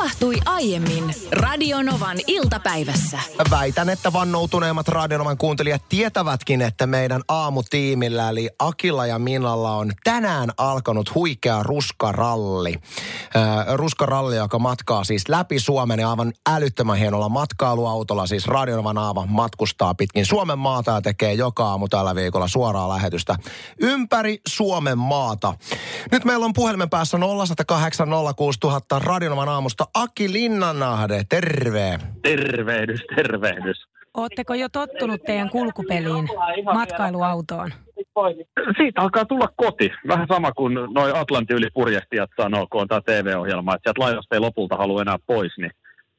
tapahtui aiemmin Radionovan iltapäivässä. Väitän, että vannoutuneemmat Radionovan kuuntelijat tietävätkin, että meidän aamutiimillä eli Akilla ja Minalla on tänään alkanut huikea ruskaralli. Äh, ruskaralli, joka matkaa siis läpi Suomen ja aivan älyttömän hienolla matkailuautolla. Siis Radionovan aava matkustaa pitkin Suomen maata ja tekee joka aamu tällä viikolla suoraa lähetystä ympäri Suomen maata. Nyt meillä on puhelimen päässä 0108 06000 Radionovan aamusta Aki Linnanahde. Terve. Tervehdys, tervehdys. Ootteko jo tottunut teidän kulkupeliin, matkailuautoon? Siitä alkaa tulla koti. Vähän sama kuin noin Atlantin yli purjehtijat sanoo, kun on tämä TV-ohjelma, että sieltä laivasta ei lopulta halua enää pois, niin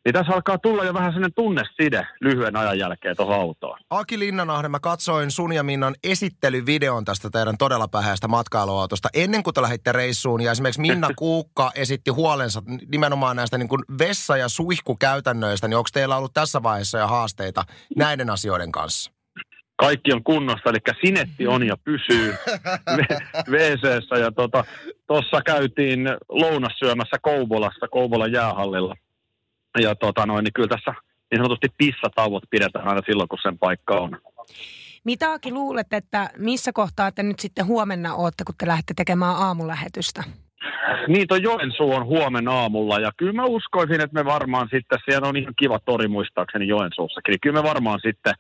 niin tässä alkaa tulla jo vähän sellainen tunneside lyhyen ajan jälkeen tuohon autoon. Aki Linnanahde, mä katsoin sun ja Minnan esittelyvideon tästä teidän todella pähäistä matkailuautosta ennen kuin te lähditte reissuun. Ja esimerkiksi Minna Kuukka esitti huolensa nimenomaan näistä niin kuin vessa- ja suihkukäytännöistä. Niin onko teillä ollut tässä vaiheessa jo haasteita näiden asioiden kanssa? Kaikki on kunnossa, eli sinetti on ja pysyy wc Ja tuossa tota, käytiin lounas syömässä Kouvolassa, Kouvolan jäähallilla – ja tota noin, niin kyllä tässä niin sanotusti pissatauot pidetään aina silloin, kun sen paikka on. Mitä Aki luulet, että missä kohtaa te nyt sitten huomenna olette, kun te lähdette tekemään aamulähetystä? Niin, tuo Joensuu on huomenna aamulla ja kyllä mä uskoisin, että me varmaan sitten, siellä on ihan kiva tori muistaakseni Joensuussakin, niin kyllä me varmaan sitten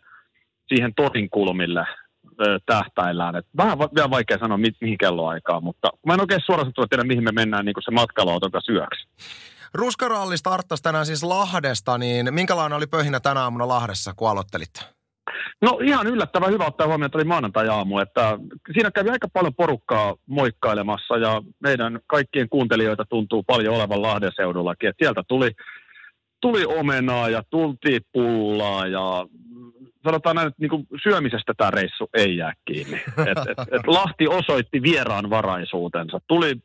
siihen torin kulmille ö, tähtäillään. Et vähän va- vielä vaikea sanoa, mi- mihin kelloaikaan, mutta mä en oikein suoraan tiedä, mihin me mennään niin kuin se matkailuauton kanssa yöksi. Ruskaralli starttasi tänään siis Lahdesta, niin minkälainen oli pöhinä tänä aamuna Lahdessa, kun aloittelit? No ihan yllättävän hyvä ottaa huomioon, että oli maanantai-aamu, että siinä kävi aika paljon porukkaa moikkailemassa ja meidän kaikkien kuuntelijoita tuntuu paljon olevan Lahden seudullakin, että sieltä tuli, tuli omenaa ja tultiin pullaa ja sanotaan näin, että niin syömisestä tämä reissu ei jää kiinni. Et, et, et Lahti osoitti vieraan varaisuutensa. Tuli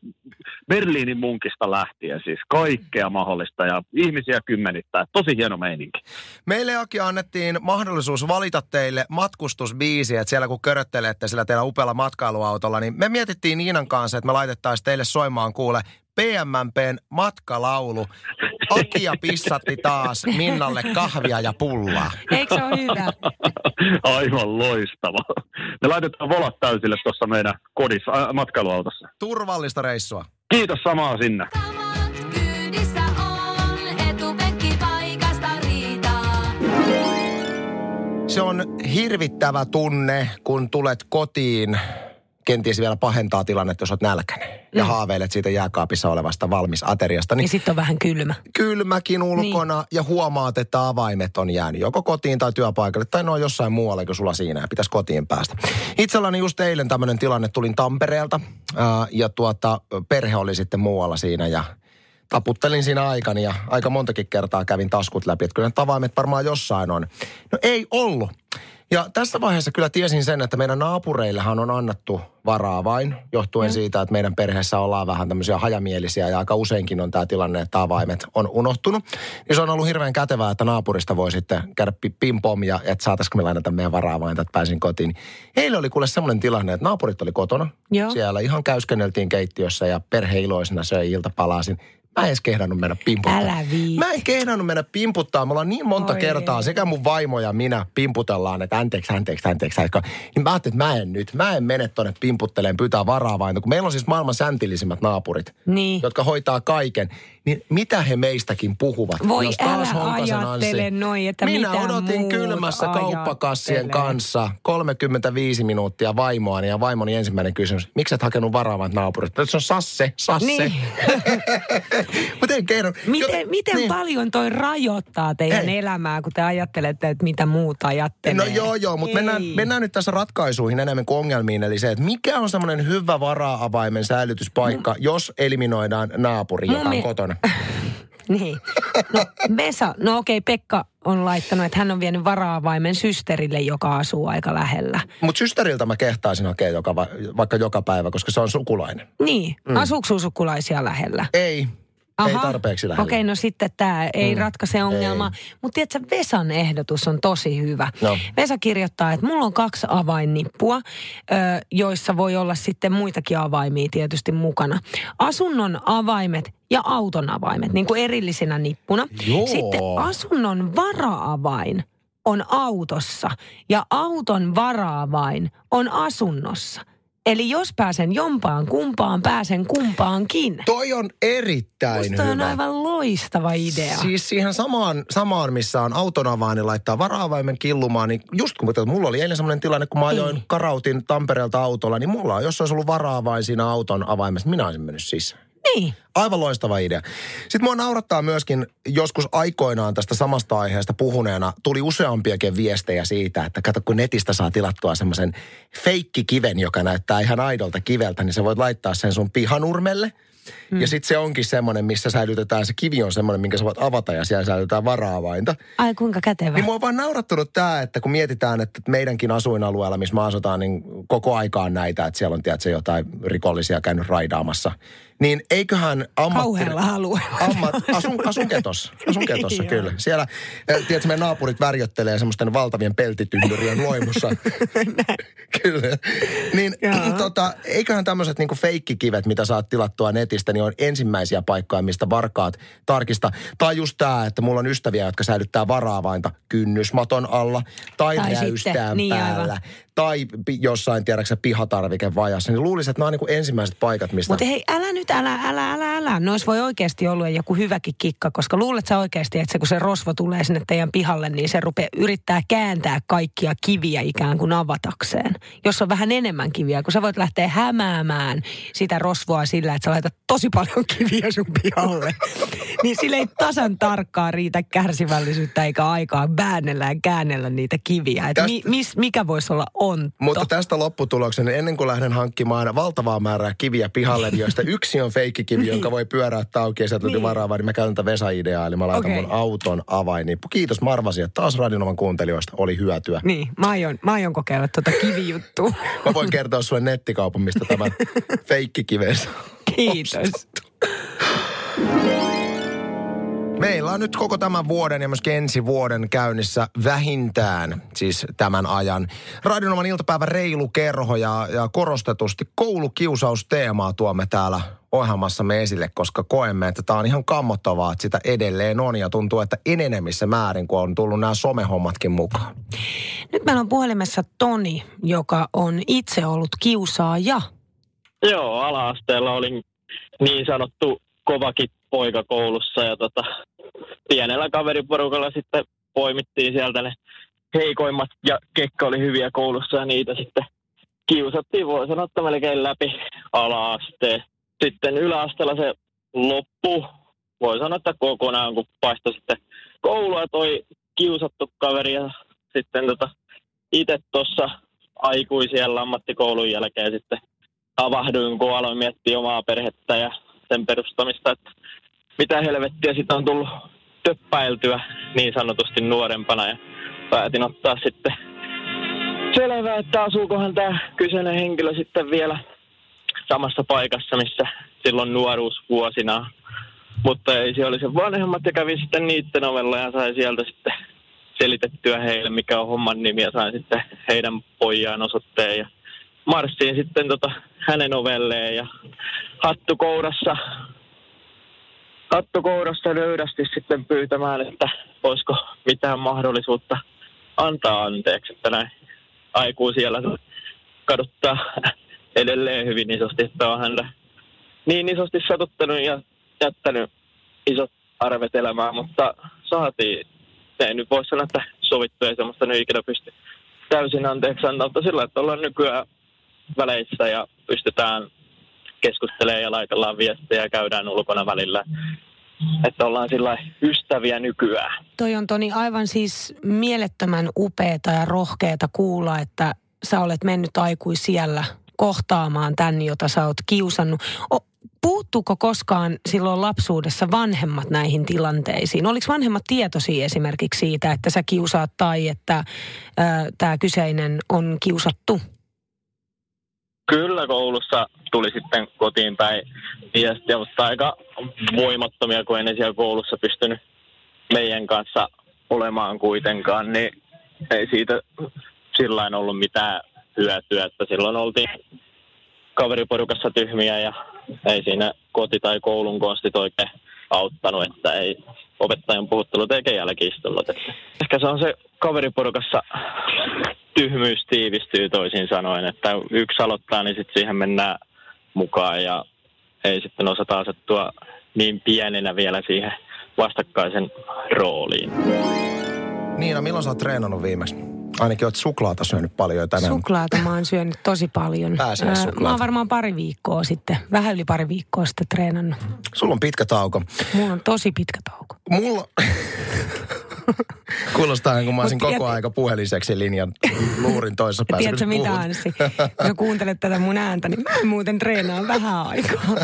Berliinin munkista lähtien siis kaikkea mahdollista ja ihmisiä kymmenittää. Tosi hieno meininki. Meille Aki annettiin mahdollisuus valita teille matkustusbiisi, että siellä kun köröttelette sillä teillä upealla matkailuautolla, niin me mietittiin Niinan kanssa, että me laitettaisiin teille soimaan kuule PMMPn matkalaulu. Akia pissatti taas Minnalle kahvia ja pullaa. Eikö se ole hyvä? Aivan loistava. Me laitetaan volat täysille tuossa meidän kodissa, äh, matkailuautossa. Turvallista reissua. Kiitos samaa sinne. Se on hirvittävä tunne, kun tulet kotiin kenties vielä pahentaa tilannetta, jos olet nälkäinen. Ja mm. haaveilet siitä jääkaapissa olevasta valmis ateriasta. Niin, ja sitten on vähän kylmä. Kylmäkin ulkona niin. ja huomaat, että avaimet on jäänyt joko kotiin tai työpaikalle tai no jossain muualla kuin sulla siinä ja pitäisi kotiin päästä. Itselläni just eilen tämmöinen tilanne, tulin Tampereelta ää, ja tuota, perhe oli sitten muualla siinä ja taputtelin siinä aikani ja aika montakin kertaa kävin taskut läpi, että kyllä ne avaimet varmaan jossain on. No ei ollut. Ja tässä vaiheessa kyllä tiesin sen, että meidän naapureillehan on annettu varaa vain, johtuen mm. siitä, että meidän perheessä ollaan vähän tämmöisiä hajamielisiä ja aika useinkin on tämä tilanne, että avaimet on unohtunut. Niin se on ollut hirveän kätevää, että naapurista voi sitten käydä pimpom ja että saataisiko me lainata meidän varaa vain, että pääsin kotiin. Heille oli kuule semmoinen tilanne, että naapurit oli kotona. Joo. Siellä ihan käyskenneltiin keittiössä ja perhe iloisena söi iltapalasin. Mä en edes kehdannut mennä pimputtaa. Älä viit. Mä en kehdannut mennä pimputtaa. Me ollaan niin monta Oi. kertaa sekä mun vaimo ja minä pimputellaan, että anteeksi, anteeksi, anteeksi. Niin mä ajattelin, että mä en nyt, mä en mene tonne pimputteleen, pyytää varaa vain. Kun meillä on siis maailman säntillisimmät naapurit, niin. jotka hoitaa kaiken. Niin mitä he meistäkin puhuvat? Voi jos taas älä ajattele noin, että Minä odotin kylmässä kauppakassien kanssa 35 minuuttia vaimoani ja vaimoni ensimmäinen kysymys. Miksi et hakenut varaavat naapurit? Se on Sasse, Sasse. Niin. Mutta en kerro. Miten, jo, miten niin. paljon toi rajoittaa teidän Ei. elämää, kun te ajattelette, että mitä muuta ajattelee? No joo, joo, mutta mennään, mennään nyt tässä ratkaisuihin enemmän kuin ongelmiin. Eli se, että mikä on semmoinen hyvä varaa-avaimen säilytyspaikka, no. jos eliminoidaan naapuri, joka on kotona? niin. No Mesa, no okei, Pekka on laittanut, että hän on vienyt varaavaimen systerille, joka asuu aika lähellä. Mutta systeriltä mä kehtaisin hakea joka, vaikka joka päivä, koska se on sukulainen. Niin. Mm. Asuuko sukulaisia lähellä? Ei. Aha. Ei tarpeeksi lähellä. Okei, okay, no sitten tämä ei mm. ratkaise ongelmaa. Mutta tiedätkö, Vesan ehdotus on tosi hyvä. No. Vesa kirjoittaa, että mulla on kaksi avainnippua, joissa voi olla sitten muitakin avaimia tietysti mukana. Asunnon avaimet ja auton avaimet, niin kuin erillisenä nippuna. Joo. Sitten asunnon varaavain on autossa ja auton varaavain on asunnossa – Eli jos pääsen jompaan kumpaan, pääsen kumpaankin. Toi on erittäin Musta hyvä. on aivan loistava idea. Siis siihen samaan, samaan missä on auton avain, niin laittaa varaavaimen killumaan, niin just kun mulla oli eilen semmoinen tilanne, kun mä ajoin niin. karautin Tampereelta autolla, niin mulla on, jos olisi ollut varaavain siinä auton avaimessa, minä olisin mennyt sisään. Niin. Aivan loistava idea. Sitten mua naurattaa myöskin joskus aikoinaan tästä samasta aiheesta puhuneena tuli useampiakin viestejä siitä, että kato kun netistä saa tilattua semmoisen feikkikiven, joka näyttää ihan aidolta kiveltä, niin sä voit laittaa sen sun pihanurmelle – Mm. Ja sitten se onkin semmoinen, missä säilytetään, se kivi on semmoinen, minkä sä voit avata ja siellä säilytetään varaavainta. Ai kuinka kätevä. Niin mua on vaan naurattunut tämä, että kun mietitään, että meidänkin asuinalueella, missä me asutaan, niin koko aikaan näitä, että siellä on tiedätkö, jotain rikollisia käynyt raidaamassa niin eiköhän ammatti... Kauhealla alueella. Ammat, asun, asun ketossa, asun ketossa kyllä. Siellä, tiedätkö, meidän naapurit värjöttelee semmoisten valtavien peltityndyrien loimussa. kyllä. Niin tota, eiköhän tämmöiset niinku feikkikivet, mitä saat tilattua netistä, niin on ensimmäisiä paikkoja, mistä varkaat tarkista. Tai just tämä, että mulla on ystäviä, jotka säilyttää varaavainta kynnysmaton alla tai, tai räystään niin päällä. Aivan tai jossain, tiedäksä, pihatarvikevajassa, niin luulisin, että nämä on niin kuin ensimmäiset paikat, mistä... Mutta hei, älä nyt, älä, älä, älä, älä. Nois voi oikeasti olla joku hyväkin kikka, koska luulet sä oikeasti, että se, kun se rosvo tulee sinne teidän pihalle, niin se rupeaa yrittää kääntää kaikkia kiviä ikään kuin avatakseen. Jos on vähän enemmän kiviä, kun sä voit lähteä hämäämään sitä rosvoa sillä, että sä laitat tosi paljon kiviä sun pihalle. niin sille ei tasan tarkkaan riitä kärsivällisyyttä eikä aikaa väännellä ja käännellä niitä kiviä. Tästä... mi, mis, mikä voisi olla ontto. Mutta tästä lopputuloksen, niin ennen kuin lähden hankkimaan valtavaa määrää kiviä pihalle, niin joista yksi on feikkikivi, niin. jonka voi pyöräyttää auki ja sieltä niin. varaava, niin mä käytän tätä Vesa-ideaa, eli mä laitan okay. mun auton avainnippu. Kiitos Marvasi, että taas Radionovan kuuntelijoista oli hyötyä. Niin, mä aion, mä aion kokeilla tuota kivijuttua. mä voin kertoa sulle nettikaupan, mistä tämä feikkikivensä Kiitos. Meillä on nyt koko tämän vuoden ja myös ensi vuoden käynnissä vähintään siis tämän ajan. Radionoman iltapäivän reilu kerho ja, ja korostetusti koulukiusausteemaa tuomme täällä ohjelmassamme esille, koska koemme, että tämä on ihan kammottavaa, että sitä edelleen on ja tuntuu, että enenemissä määrin, kun on tullut nämä somehommatkin mukaan. Nyt meillä on puhelimessa Toni, joka on itse ollut kiusaaja. Joo, ala-asteella olin niin sanottu kovakin poika koulussa ja tota, pienellä kaveriporukalla sitten poimittiin sieltä ne heikoimmat ja kekka oli hyviä koulussa ja niitä sitten kiusattiin, voi sanoa, että melkein läpi ala-asteen. Sitten yläasteella se loppu, voi sanoa, että kokonaan, kun paistoi sitten koulua toi kiusattu kaveri ja sitten tota, itse tuossa aikuisien ammattikoulun jälkeen sitten avahduin, kun aloin miettiä omaa perhettä ja sen perustamista, että mitä helvettiä sitä on tullut töppäiltyä niin sanotusti nuorempana ja päätin ottaa sitten selvää, että asuukohan tämä kyseinen henkilö sitten vielä samassa paikassa, missä silloin nuoruusvuosina. Mutta ei se oli se vanhemmat ja kävin sitten niiden ovella ja sai sieltä sitten selitettyä heille, mikä on homman nimi ja sain sitten heidän pojaan osoitteen ja marssiin sitten tota hänen ovelleen ja hattu kourassa kattokourasta löydästi sitten pyytämään, että olisiko mitään mahdollisuutta antaa anteeksi, että näin siellä kaduttaa edelleen hyvin isosti, että on häntä niin isosti satuttanut ja jättänyt isot arvet elämään, mutta saatiin, ei nyt voi sanoa, että sovittu ei semmoista nyt ikinä pysty täysin anteeksi antaa, mutta sillä, että ollaan nykyään väleissä ja pystytään keskustelemaan ja laitellaan viestejä ja käydään ulkona välillä. Että ollaan sillä ystäviä nykyään. Toi on Toni aivan siis mielettömän upeeta ja rohkeeta kuulla, että sä olet mennyt aikuisiellä kohtaamaan tämän, jota sä oot kiusannut. O, puuttuuko koskaan silloin lapsuudessa vanhemmat näihin tilanteisiin? Oliko vanhemmat tietoisia esimerkiksi siitä, että sä kiusaat tai että tämä kyseinen on kiusattu? Kyllä koulussa tuli sitten kotiin päin viestiä, mutta aika voimattomia, kun en siellä koulussa pystynyt meidän kanssa olemaan kuitenkaan, niin ei siitä sillä ollut mitään hyötyä, että silloin oltiin kaveriporukassa tyhmiä ja ei siinä koti- tai koulun konstit oikein auttanut, että ei opettajan puhuttelu eikä jälkiistullut. Ehkä se on se kaveriporukassa tyhmyys tiivistyy toisin sanoen, että yksi aloittaa, niin sitten siihen mennään mukaan ja ei sitten osata asettua niin pienenä vielä siihen vastakkaisen rooliin. Niina, milloin sä oot treenannut viimeksi? Ainakin oot suklaata syönyt paljon tänään. Suklaata mä oon syönyt tosi paljon. Pääsee suklaata. Mä oon varmaan pari viikkoa sitten, vähän yli pari viikkoa sitten treenannut. Sulla on pitkä tauko. Mulla on tosi pitkä tauko. Mulla... Kuulostaa, kun mä olisin koko tiedät- aika puheliseksi linjan luurin toisessa päässä. Tiedätkö mitä. Anssi? Kun kuuntelet tätä mun ääntä, niin mä en muuten treenaan vähän aikaa.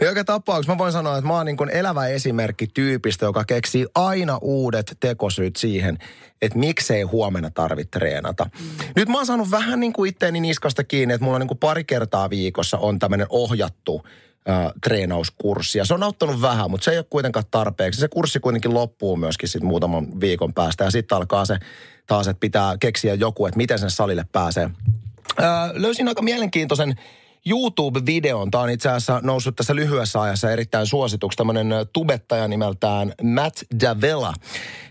No joka tapauksessa mä voin sanoa, että mä oon niin kuin elävä esimerkki tyypistä, joka keksii aina uudet tekosyyt siihen, että miksei huomenna tarvitse treenata. Mm. Nyt mä oon saanut vähän niin kuin itteeni niskasta kiinni, että mulla niin kuin pari kertaa viikossa on tämmöinen ohjattu äh, treenauskurssi. Ja se on auttanut vähän, mutta se ei ole kuitenkaan tarpeeksi. Se kurssi kuitenkin loppuu myöskin sit muutaman viikon päästä. Ja sitten alkaa se taas, että pitää keksiä joku, että miten sen salille pääsee. Öö, löysin aika mielenkiintoisen YouTube-videon. Tämä on itse asiassa noussut tässä lyhyessä ajassa erittäin suosituksi. Tämmöinen tubettaja nimeltään Matt Davella,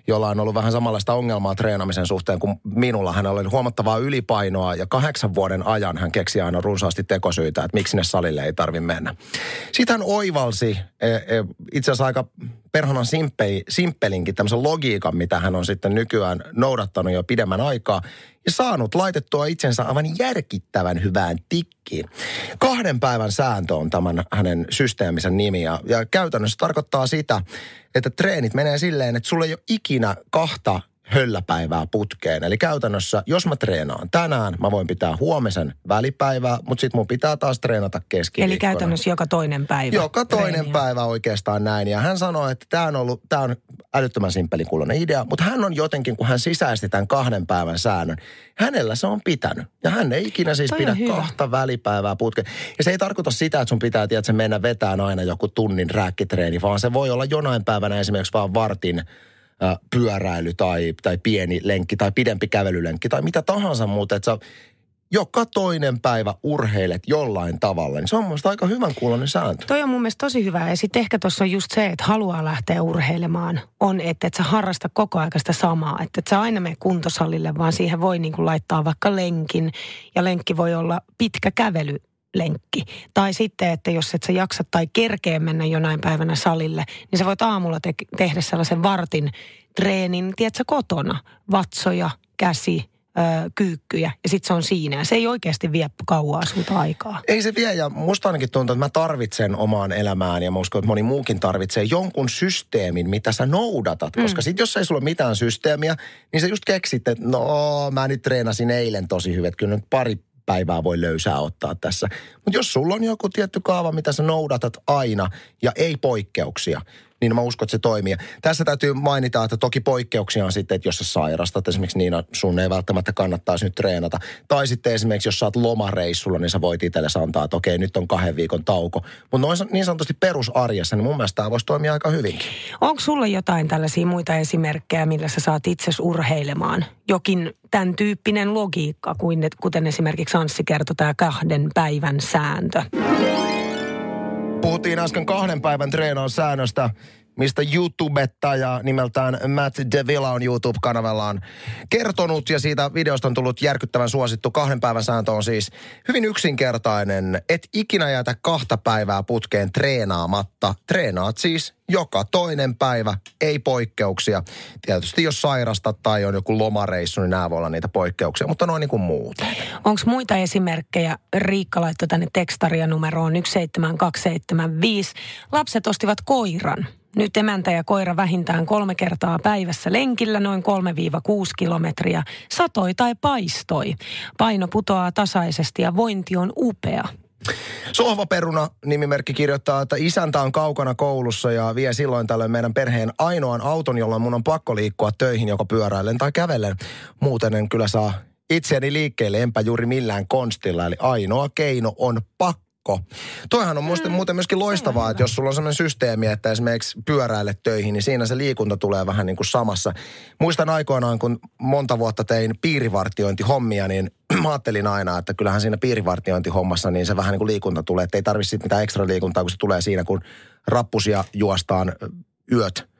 jolla on ollut vähän samanlaista ongelmaa treenamisen suhteen kuin minulla. Hän oli huomattavaa ylipainoa ja kahdeksan vuoden ajan hän keksi aina runsaasti tekosyitä, että miksi ne salille ei tarvi mennä. Sitten hän oivalsi e, e, itse asiassa aika simppei, simppelinkin tämmöisen logiikan, mitä hän on sitten nykyään noudattanut jo pidemmän aikaa ja saanut laitettua itsensä aivan järkittävän hyvään tikkiin. Kahden päivän sääntö on tämän hänen systeemisen nimi ja, ja käytännössä tarkoittaa sitä, että treenit menee silleen, että sulla ei ole ikinä kahta hölläpäivää putkeen. Eli käytännössä, jos mä treenaan tänään, mä voin pitää huomisen välipäivää, mutta sitten mun pitää taas treenata keskiviikkona. Eli käytännössä joka toinen päivä. Joka toinen treeniä. päivä oikeastaan näin. Ja hän sanoi, että tämä on ollut, tämä on älyttömän simppelin kuulonen idea, mutta hän on jotenkin, kun hän sisäisti tämän kahden päivän säännön, hänellä se on pitänyt. Ja hän ei ikinä siis Toi pidä hyvä. kahta välipäivää putkeen. Ja se ei tarkoita sitä, että sun pitää, tiedätkö, mennä vetään aina joku tunnin rääkkitreeni, vaan se voi olla jonain päivänä esimerkiksi vaan vartin pyöräily tai, tai pieni lenkki tai pidempi kävelylenkki tai mitä tahansa muuta, että sä joka toinen päivä urheilet jollain tavalla, niin se on mun mielestä aika hyvän kuulonen sääntö. Toi on mun mielestä tosi hyvä. Ja sitten ehkä tuossa on just se, että haluaa lähteä urheilemaan, on, että et sä harrasta koko ajan sitä samaa. Että et sä aina mene kuntosalille, vaan siihen voi niinku laittaa vaikka lenkin. Ja lenkki voi olla pitkä kävelylenkki. Tai sitten, että jos et sä jaksa tai kerkee mennä jonain päivänä salille, niin sä voit aamulla te- tehdä sellaisen vartin treenin, tiedätkö, kotona. Vatsoja, käsi, ö, kyykkyjä ja sitten se on siinä. Se ei oikeasti vie kauaa sulta aikaa. Ei se vie ja musta ainakin tuntuu, että mä tarvitsen omaan elämään ja mä uskon, että moni muukin tarvitsee jonkun systeemin, mitä sä noudatat. Mm. Koska sit jos ei sulla ole mitään systeemiä, niin sä just keksit, että no mä nyt treenasin eilen tosi että kyllä nyt pari päivää voi löysää ottaa tässä. Mutta jos sulla on joku tietty kaava, mitä sä noudatat aina ja ei poikkeuksia, niin mä uskon, että se toimii. Tässä täytyy mainita, että toki poikkeuksia on sitten, että jos sä sairastat, esimerkiksi Niina, sun ei välttämättä kannattaisi nyt treenata. Tai sitten esimerkiksi, jos sä oot lomareissulla, niin sä voit itsellesi antaa, että okei, nyt on kahden viikon tauko. Mutta noin niin sanotusti perusarjessa, niin mun mielestä tämä voisi toimia aika hyvinkin. Onko sulla jotain tällaisia muita esimerkkejä, millä sä saat itses urheilemaan? Jokin tämän tyyppinen logiikka, kuin, kuten esimerkiksi Anssi kertoi, tämä kahden päivän sääntö. Puhuttiin äsken kahden päivän treenaussäännöstä, mistä YouTubettaja nimeltään Matt DeVilla on YouTube-kanavallaan kertonut. Ja siitä videosta on tullut järkyttävän suosittu. Kahden päivän sääntö on siis hyvin yksinkertainen. Et ikinä jätä kahta päivää putkeen treenaamatta. Treenaat siis joka toinen päivä, ei poikkeuksia. Tietysti jos sairastat tai on joku lomareissu, niin nämä voi olla niitä poikkeuksia, mutta noin niin kuin muuten. Onko muita esimerkkejä? Riikka laittoi tänne tekstaria numeroon 17275. Lapset ostivat koiran. Nyt emäntä ja koira vähintään kolme kertaa päivässä lenkillä, noin 3-6 kilometriä. Satoi tai paistoi. Paino putoaa tasaisesti ja vointi on upea. Sohvaperuna nimimerkki kirjoittaa, että isäntä on kaukana koulussa ja vie silloin tällöin meidän perheen ainoan auton, jolla mun on pakko liikkua töihin joko pyöräillen tai kävellen. Muuten en kyllä saa itseäni liikkeelle, enpä juuri millään konstilla. Eli ainoa keino on pakko. Toihan on musta, muuten myöskin loistavaa, että jos sulla on sellainen systeemi, että esimerkiksi pyöräilet töihin, niin siinä se liikunta tulee vähän niin kuin samassa. Muistan aikoinaan, kun monta vuotta tein piirivartiointihommia, niin mä ajattelin aina, että kyllähän siinä piirivartiointihommassa niin se vähän niin kuin liikunta tulee. Että ei tarvitse mitään ekstra liikuntaa, kun se tulee siinä, kun rappusia juostaan yöt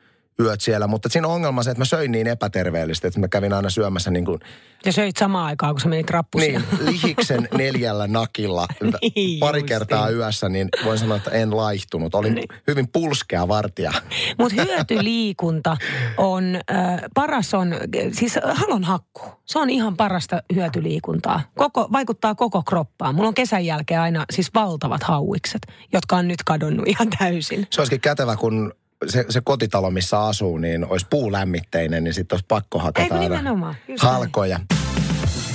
yöt siellä, mutta siinä on ongelma se, että mä söin niin epäterveellisesti, että mä kävin aina syömässä niin kuin... Ja söit samaan aikaan, kun sä menit rappusia. Niin, lihiksen neljällä nakilla niin, pari justiin. kertaa yössä, niin voin sanoa, että en laihtunut. Olin niin. hyvin pulskea vartija. Mutta hyötyliikunta on, äh, paras on, siis halon hakku. Se on ihan parasta hyötyliikuntaa. Koko, vaikuttaa koko kroppaan. Mulla on kesän jälkeen aina siis valtavat hauikset, jotka on nyt kadonnut ihan täysin. Se olisikin kätevä, kun se, se kotitalo, missä asuu, niin olisi puulämmitteinen, niin sitten olisi pakko hakata halkoja.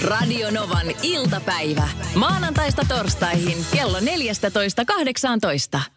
Radio Novan iltapäivä. Maanantaista torstaihin kello 14.18.